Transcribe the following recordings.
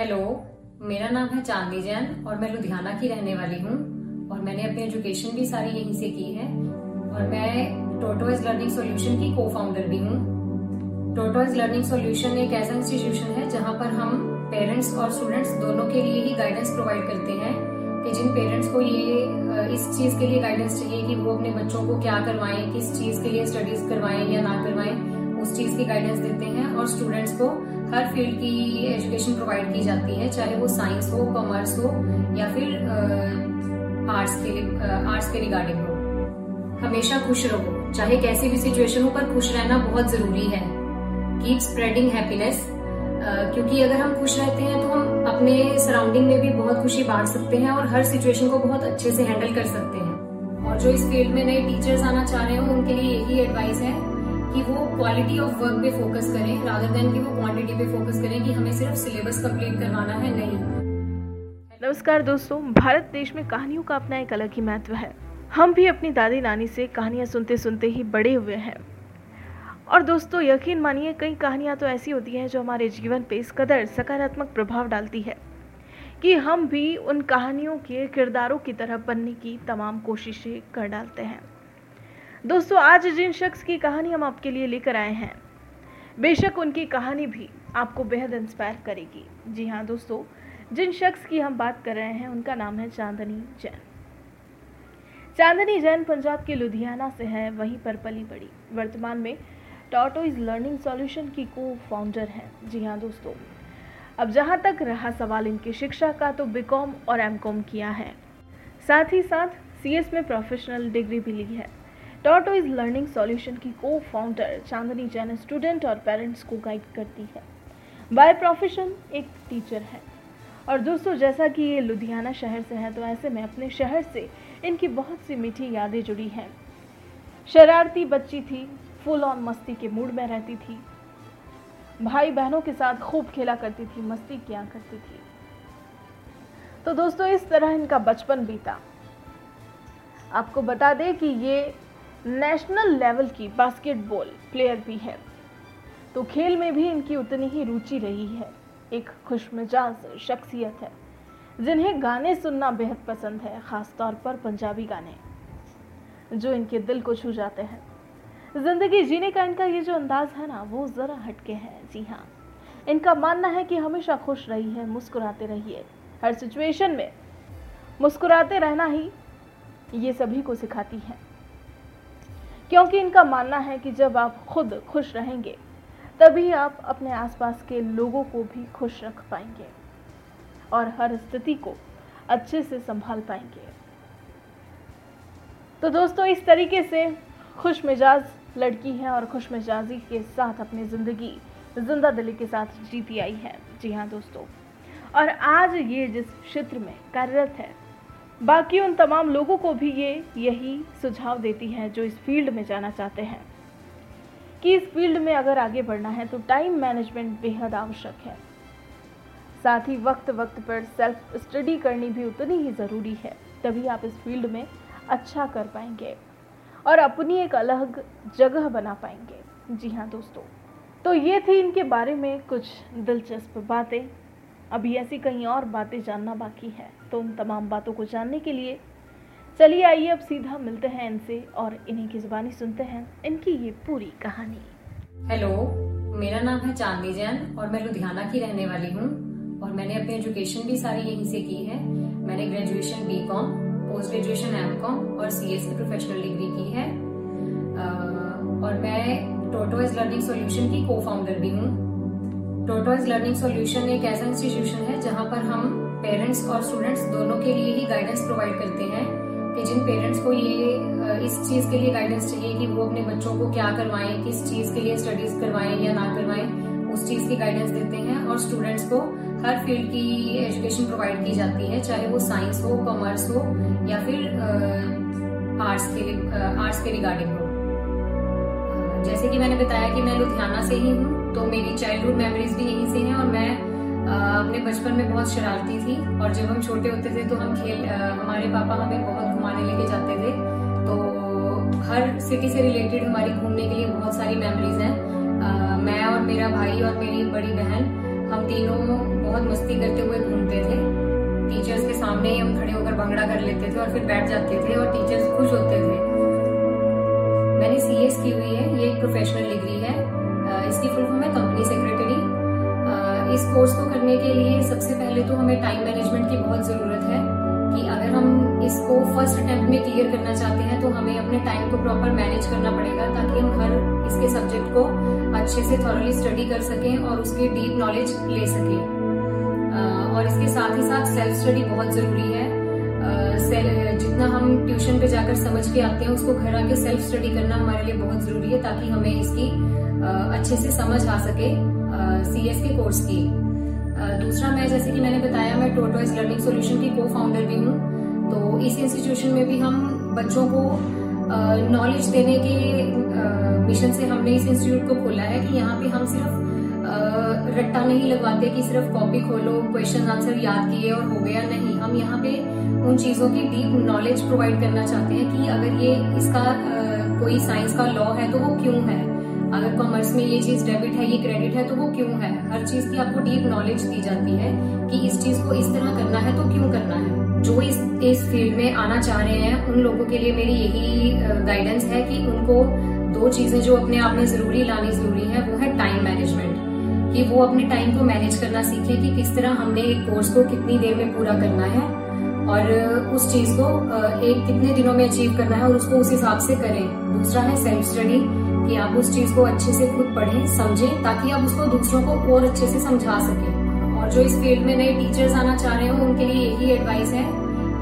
Hello, मेरा नाम है चांदी जैन और मैं लुधियाना की रहने वाली हूँ और मैंने अपनी एजुकेशन भी सारी यहीं से की है और मैं टोटोइज लर्निंग सॉल्यूशन की को फाउंडर भी हूँ। टोटोइज लर्निंग सॉल्यूशन एक ऐसा इंस्टीट्यूशन है जहाँ पर हम पेरेंट्स और स्टूडेंट्स दोनों के लिए ही गाइडेंस प्रोवाइड करते हैं कि जिन पेरेंट्स को ये इस चीज़ के लिए गाइडेंस चाहिए कि वो अपने बच्चों को क्या करवाएँ, किस चीज़ के लिए स्टडीज़ करवाएँ या ना करवाएँ। उस चीज़ की गाइडेंस देते हैं और स्टूडेंट्स को हर फ़ील्ड की एजुकेशन प्रोवाइड की जाती है, चाहे वो साइंस हो कॉमर्स हो, या फिर आर्ट्स के आर्ट्स के रिगार्डिंग हो। हमेशा खुश रहो। चाहे कैसी भी सिचुएशन हो, पर खुश रहना बहुत ज़रूरी है। कीप स्प्रेडिंग हैप्पीनेस क्योंकि अगर हम खुश रहते हैं तो हम अपने सराउंडिंग में भी बहुत खुशी बांट सकते हैं और हर सिचुएशन को बहुत अच्छे से हैंडल कर सकते हैं। और जो इस फ़ील्ड में नए टीचर्स आना चाह रहे हो, उनके लिए यही एडवाइस है कि वो क्वालिटी ऑफ़ वर्क पे फोकस करें रादर देन कि वो क्वांटिटी पे फोकस करें कि हमें सिर्फ़ सिलेबस कंप्लीट करवाना है, नहीं। नमस्कार दोस्तों, भारत देश में कहानियों का अपना एक अलग ही महत्व है। हम भी अपनी दादी नानी से कहानियाँ सुनते सुनते ही बड़े हुए हैं। और दोस्तों, यकीन मानिए, कई कहानियाँ तो ऐसी होती हैं जो हमारे जीवन पे इस कदर सकारात्मक प्रभाव डालती है कि हम भी उन कहानियों के किरदारों की तरह बनने की तमाम कोशिशें कर डालते हैं। दोस्तों, आज जिन शख्स की कहानी हम आपके लिए लेकर आए हैं, बेशक उनकी कहानी भी आपको बेहद इंस्पायर करेगी। जी हाँ दोस्तों, जिन शख्स की हम बात कर रहे हैं, उनका नाम है चांदनी जैन। चांदनी जैन पंजाब के लुधियाना से है, वहीं पर पली बड़ी वर्तमान में टॉटोइज लर्निंग सॉल्यूशन की को फाउंडर हैं। जी हाँ दोस्तों, अब जहाँ तक रहा सवाल इनकी शिक्षा का तो बीकॉम और एमकॉम किया है। साथ ही साथ सीएस में प्रोफेशनल डिग्री भी ली है। टॉटो इज़ लर्निंग सॉल्यूशन की को फाउंडर चांदनी जैन स्टूडेंट और पेरेंट्स को गाइड करती है। बाय प्रोफेशन एक टीचर है। और दोस्तों, जैसा कि ये लुधियाना शहर से है तो ऐसे में अपने शहर से इनकी बहुत सी मीठी यादें जुड़ी हैं। शरारती बच्ची थी, फुल ऑन मस्ती के मूड में रहती थी। भाई बहनों के साथ खूब खेला करती थी, मस्ती किया करती थी। तो दोस्तों, इस तरह इनका बचपन बीता। आपको बता दें कि ये नेशनल लेवल की बास्केटबॉल प्लेयर भी है। तो खेल में भी इनकी उतनी ही रुचि रही है। एक खुशमिजाज शख्सियत है, जिन्हें गाने सुनना बेहद पसंद है ख़ास तौर पर पंजाबी गाने, जो इनके दिल को छू जाते हैं। ज़िंदगी जीने का इनका ये जो अंदाज़ है ना, वो ज़रा हटके है। जी हाँ इनका मानना है कि हमेशा खुश रही है मुस्कुराते रहिए। हर सिचुएशन में मुस्कुराते रहना ही ये सभी को सिखाती है। क्योंकि इनका मानना है कि जब आप खुद खुश रहेंगे, तभी आप अपने आसपास के लोगों को भी खुश रख पाएँगे और हर स्थिति को अच्छे से संभाल पाएँगे। तो दोस्तों, इस तरीके से खुश मिजाज लड़की है और खुश मिजाजी के साथ अपनी ज़िंदगी ज़िंदा दिली के साथ जीती आई है। जी हाँ दोस्तों, और आज ये जिस क्षेत्र में कार्यरत है बाकी उन तमाम लोगों को भी ये यही सुझाव देती है जो इस फ़ील्ड में जाना चाहते हैं कि इस फ़ील्ड में अगर आगे बढ़ना है तो टाइम मैनेजमेंट बेहद आवश्यक है। साथ ही वक्त वक्त पर सेल्फ स्टडी करनी भी उतनी ही ज़रूरी है, तभी आप इस फ़ील्ड में अच्छा कर पाएँगे और अपनी एक अलग जगह बना पाएँगे। जी हाँ दोस्तों तो ये थी इनके बारे में कुछ दिलचस्प बातें। अभी ऐसी कहीं और बातें जानना बाकी है तो उन तमाम बातों को जानने के लिए चलिए आइए अब सीधा मिलते हैं इनसे और इन्हीं की जुबानी सुनते हैं, इनकी ये पूरी कहानी। हेलो, मेरा नाम है चांदी जैन और मैं लुधियाना की रहने वाली हूँ और मैंने अपनी एजुकेशन भी सारी यहीं से की है। मैंने graduation B Com post graduation M Com और सी एस की प्रोफेशनल डिग्री की है। और मैं टोटोइज लर्निंग सॉल्यूशन की को फाउंडर भी हूँ। टोटोइज लर्निंग सॉल्यूशन एक ऐसा इंस्टीट्यूशन है जहाँ पर हम पेरेंट्स और स्टूडेंट्स दोनों के लिए ही गाइडेंस प्रोवाइड करते हैं। कि जिन पेरेंट्स को ये इस चीज़ के लिए गाइडेंस चाहिए कि वो अपने बच्चों को क्या करवाएँ, किस चीज़ के लिए स्टडीज़ करवाएँ या ना करवाएँ, उस चीज़ की गाइडेंस देते हैं और स्टूडेंट्स को हर फ़ील्ड की एजुकेशन प्रोवाइड की जाती है, चाहे वो साइंस हो कॉमर्स हो या फिर आर्ट्स के आर्ट्स के रिगार्डिंग हो। जैसे कि मैंने बताया कि मैं लुधियाना से ही हूँ तो मेरी चाइल्डहुड मेमोरीज भी यहीं से हैं और मैं अपने बचपन में बहुत शरारती थी और जब हम छोटे होते थे तो हम खेल हमारे पापा हमें बहुत घुमाने लेके जाते थे। तो हर सिटी से रिलेटेड हमारी घूमने के लिए बहुत सारी मेमोरीज हैं। मैं और मेरा भाई और मेरी बड़ी बहन, हम तीनों बहुत मस्ती करते हुए घूमते थे। टीचर्स के सामने हम खड़े होकर भंगड़ा कर लेते थे और फिर बैठ जाते थे और टीचर्स खुश होते थे। मैंने सी एस की हुई है, ये एक प्रोफेशनल डिग्री है। इसकी फुल फॉर्म है कंपनी सेक्रेटरी इस कोर्स को करने के लिए सबसे पहले तो हमें टाइम मैनेजमेंट की बहुत ज़रूरत है कि अगर हम इसको फ़र्स्ट अटेम्प्ट में क्लियर करना चाहते हैं तो हमें अपने टाइम को प्रॉपर मैनेज करना पड़ेगा, ताकि हम हर इसके सब्जेक्ट को अच्छे से थॉरली स्टडी कर सकें और उसकी डीप नॉलेज ले सकें। और इसके साथ ही साथ सेल्फ स्टडी बहुत ज़रूरी है। जितना हम ट्यूशन पे जाकर समझ के आते हैं, उसको घर आके सेल्फ स्टडी करना हमारे लिए बहुत ज़रूरी है, ताकि हमें इसकी अच्छे से समझ आ सके सी एस के कोर्स की। दूसरा मैं, जैसे कि मैंने बताया, मैं टोटोइज लर्निंग सोल्यूशन की को फाउंडर भी हूँ। तो इस इंस्टीट्यूशन में भी हम बच्चों को नॉलेज देने के मिशन से हमने इस इंस्टीट्यूट को खोला है कि यहाँ पे हम सिर्फ़ रट्टा नहीं लगवाते कि सिर्फ़ कॉपी खोलो क्वेश्चन आंसर याद किए और हो गया नहीं। हम यहाँ पे उन चीज़ों की डीप नॉलेज प्रोवाइड करना चाहते हैं कि अगर ये इसका कोई साइंस का लॉ है तो वो क्यों है? अगर कॉमर्स में ये चीज़ डेबिट है, ये क्रेडिट है तो वो क्यों है? हर चीज़ की आपको डीप नॉलेज दी जाती है कि इस चीज़ को इस तरह करना है तो क्यों करना है। जो इस इस फ़ील्ड में आना चाह रहे हैं, उन लोगों के लिए मेरी यही गाइडेंस है कि उनको दो चीज़ें जो अपने आप में ज़रूरी लानी ज़रूरी है, वो है टाइम मैनेजमेंट कि वो अपने टाइम को मैनेज करना सीखे कि किस तरह हमने एक कोर्स को कितनी देर में पूरा करना है और उस चीज़ को एक कितने दिनों में अचीव करना है और उसको उस हिसाब से करें। दूसरा है सेल्फ स्टडी कि आप उस चीज़ को अच्छे से खुद पढ़ें, समझें, ताकि आप उसको दूसरों को और अच्छे से समझा सकें। और जो इस फ़ील्ड में नए टीचर्स आना चाह रहे हो, उनके लिए यही एडवाइस है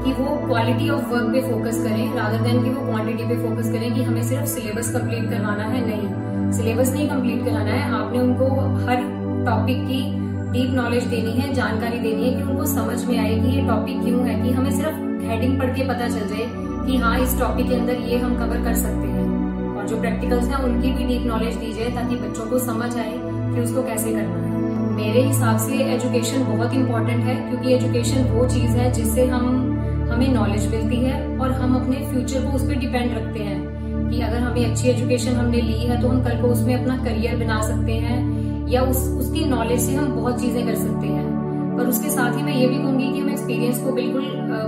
कि वो क्वालिटी ऑफ़ वर्क पे फोकस करें रादर देन कि वो क्वांटिटी पे फोकस करें कि हमें सिर्फ़ सिलेबस कंप्लीट करवाना है, नहीं। सिलेबस नहीं कंप्लीट कराना है, आपने उनको हर टॉपिक की डीप नॉलेज देनी है, जानकारी देनी है कि उनको समझ में आए कि ये टॉपिक क्यों है, कि हमें सिर्फ़ हेडिंग पढ़ के पता चल जाए कि हाँ इस टॉपिक के अंदर ये हम कवर कर सकते हैं। और जो प्रैक्टिकल्स हैं, उनकी भी डीप नॉलेज दी जाए ताकि बच्चों को समझ आए कि उसको कैसे करना है। मेरे हिसाब से एजुकेशन बहुत इंपॉर्टेंट है, क्योंकि एजुकेशन वो चीज़ है जिससे हम, हमें नॉलेज मिलती है और हम अपने फ्यूचर को उस पर डिपेंड रखते हैं कि अगर हमें अच्छी एजुकेशन हमने ली है तो हम कल को उसमें अपना करियर बना सकते हैं या उस, उसकी नॉलेज से हम बहुत चीज़ें कर सकते हैं। पर उसके साथ ही मैं ये भी कहूँगी कि हम एक्सपीरियंस को बिल्कुल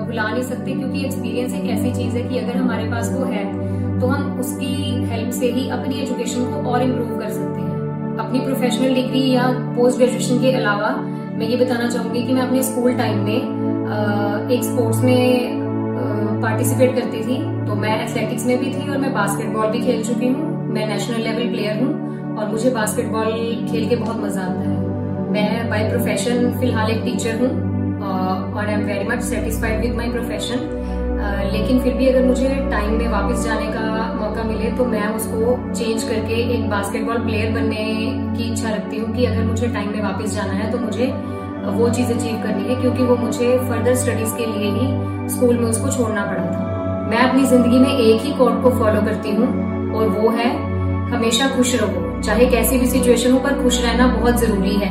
भुला नहीं सकते, क्योंकि एक्सपीरियंस एक ऐसी चीज़ है कि अगर हमारे पास वो है तो हम उसकी हेल्प से ही अपनी एजुकेशन को और इम्प्रूव कर सकते हैं। अपनी प्रोफेशनल डिग्री या पोस्ट ग्रेजुएशन के अलावा मैं ये बताना चाहूँगी कि मैं अपने स्कूल टाइम में एक स्पोर्ट्स में पार्टिसिपेट करती थी। तो मैं एथलेटिक्स में भी थी और मैं बास्केटबॉल भी खेल चुकी हूँ। मैं नेशनल लेवल प्लेयर हूँ। और मुझे बास्केटबॉल खेल के बहुत मज़ा आता है। मैं बाय प्रोफेशन फ़िलहाल एक टीचर हूँ और I am very much satisfied with my profession लेकिन फिर भी अगर मुझे टाइम में वापस जाने का मौका मिले तो मैं उसको चेंज करके एक बास्केटबॉल प्लेयर बनने की इच्छा रखती हूँ कि अगर मुझे टाइम में वापस जाना है तो मुझे वो चीज़ अचीव करनी है, क्योंकि वो मुझे फर्दर स्टडीज़ के लिए ही स्कूल में उसको छोड़ना पड़ा था। मैं अपनी ज़िंदगी में एक ही कोड को फॉलो करती हूँ, और वो है, हमेशा खुश रहो। चाहे कैसी भी सिचुएशन हो, पर खुश रहना बहुत ज़रूरी है।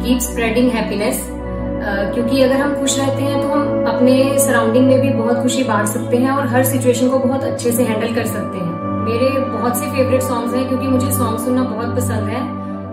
कीप स्प्रेडिंग हैप्पीनेस क्योंकि अगर हम खुश रहते हैं तो हम अपने सराउंडिंग में भी बहुत खुशी बांट सकते हैं और हर सिचुएशन को बहुत अच्छे से हैंडल कर सकते हैं। मेरे बहुत से फेवरेट सॉन्ग्स हैं, क्योंकि मुझे सॉन्ग सुनना बहुत पसंद है,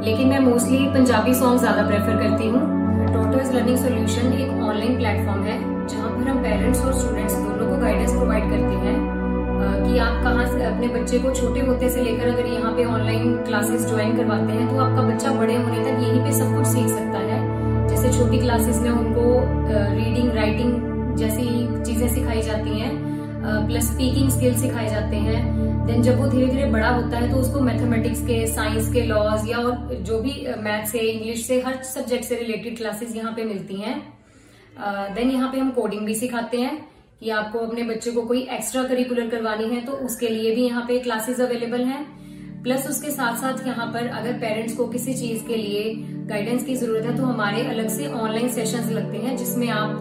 लेकिन मैं मोस्टली पंजाबी सॉन्ग ज़्यादा प्रेफर करती हूँ। टोटोज लर्निंग सोल्यूशन एक ऑनलाइन प्लेटफॉर्म है, जहाँ पर हम पेरेंट्स और स्टूडेंट्स दोनों को गाइडेंस प्रोवाइड करते हैं। कि आप कहाँ से अपने बच्चे को छोटे होते से लेकर अगर यहाँ पे ऑनलाइन क्लासेस ज्वाइन करवाते हैं तो आपका बच्चा बड़े होने तक यहीं पे सब कुछ सीख सकता है। जैसे छोटी क्लासेस में उनको रीडिंग राइटिंग जैसी चीज़ें सिखाई जाती हैं प्लस स्पीकिंग स्किल सिखाए जाते हैं। देन जब वो धीरे धीरे बड़ा होता है तो उसको मैथमेटिक्स के साइंस के लॉज या और जो भी मैथ से इंग्लिश से, हर सब्जेक्ट से रिलेटेड क्लासेस यहाँ पे मिलती हैं। देन यहाँ पे हम कोडिंग भी सिखाते हैं। कि आपको अपने बच्चे को कोई एक्स्ट्रा करिकुलर करवानी है तो उसके लिए भी यहाँ पे क्लासेस अवेलेबल हैं। प्लस उसके साथ साथ यहाँ पर अगर पेरेंट्स को किसी चीज़ के लिए गाइडेंस की ज़रूरत है तो हमारे अलग से ऑनलाइन सेशंस लगते हैं, जिसमें आप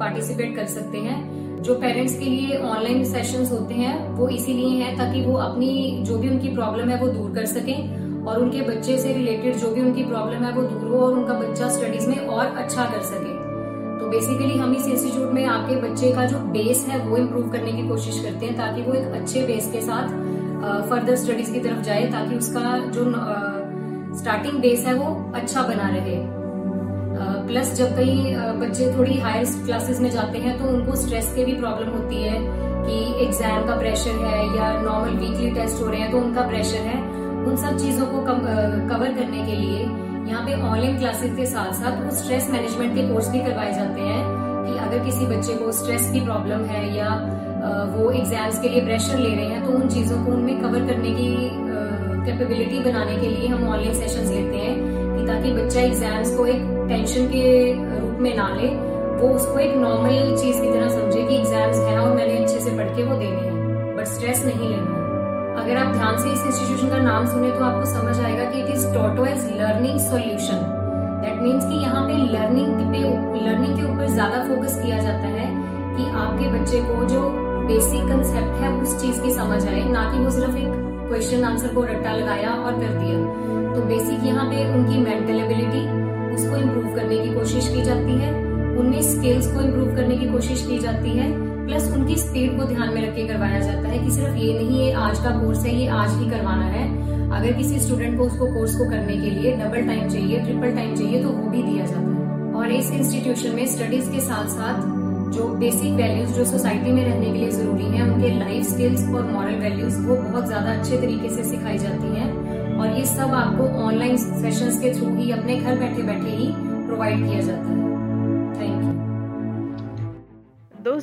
पार्टिसिपेट कर सकते हैं। जो पेरेंट्स के लिए ऑनलाइन सेशंस होते हैं, वो इसीलिए है ताकि वो अपनी जो भी उनकी प्रॉब्लम है वो दूर कर सकें और उनके बच्चे से रिलेटेड जो भी उनकी प्रॉब्लम है वो दूर हो और उनका बच्चा स्टडीज़ में और अच्छा कर सके। तो बेसिकली हम इस इंस्टीट्यूट में आपके बच्चे का जो बेस है वो इम्प्रूव करने की कोशिश करते हैं ताकि वो एक अच्छे बेस के साथ फर्दर स्टडीज़ की तरफ़ जाए ताकि उसका जो स्टार्टिंग बेस है वो अच्छा बना रहे। प्लस जब कई बच्चे थोड़ी हायर क्लासेस में जाते हैं तो उनको स्ट्रेस के भी प्रॉब्लम होती है कि एग्ज़ाम का प्रेशर है या नॉर्मल वीकली टेस्ट हो रहे हैं तो उनका प्रेशर है। उन सब चीज़ों को कवर करने के लिए यहाँ पे ऑनलाइन क्लासेस के साथ साथ स्ट्रेस मैनेजमेंट के कोर्स भी करवाए जाते हैं कि अगर किसी बच्चे को स्ट्रेस की प्रॉब्लम है या वो एग्ज़ाम्स के लिए प्रेशर ले रहे हैं तो उन चीज़ों को उनमें कवर करने की कैपेबिलिटी बनाने के लिए हम ऑनलाइन सेशंस लेते हैं कि ताकि बच्चा एग्ज़ाम्स को एक टेंशन के रूप में ना ले, वो उसको एक नॉर्मल चीज़ की तरह समझे कि एग्ज़ाम्स है और मैंने अच्छे से पढ़ के वो देने हैं बट स्ट्रेस नहीं लेना। अगर आप ध्यान से इस इंस्टीट्यूशन का नाम सुने तो आपको समझ आएगा कि it is toto as learning solution that means कि यहाँ पे लर्निंग पे लर्निंग के ऊपर ज़्यादा फोकस किया जाता है कि आपके बच्चे को जो बेसिक कंसेप्ट है उस चीज़ की समझ आए, ना कि वो सिर्फ़ एक क्वेश्चन आंसर को रट्टा लगाया और कर दिया। तो बेसिक यहाँ पे उनकी मेंटल एबिलिटी उसको इम्प्रूव करने की कोशिश की जाती है, उनमें स्किल्स को इम्प्रूव करने की कोशिश की जाती है प्लस उनकी स्पीड को ध्यान में रख के करवाया जाता है कि सिर्फ़ ये नहीं है आज का कोर्स है, ये आज ही करवाना है। अगर किसी स्टूडेंट को उसको कोर्स को करने के लिए डबल टाइम चाहिए ट्रिपल टाइम चाहिए तो वो भी दिया जाता है। और इस इंस्टीट्यूशन में स्टडीज़ के साथ साथ जो बेसिक वैल्यूज़ जो सोसाइटी में रहने के लिए ज़रूरी है, उनके लाइफ स्किल्स और मॉरल वैल्यूज़ वो बहुत ज़्यादा अच्छे तरीके से सिखाई जाती हैं। और ये सब आपको ऑनलाइन सेशंस के थ्रू ही, अपने घर बैठे बैठे ही प्रोवाइड किया जाता है।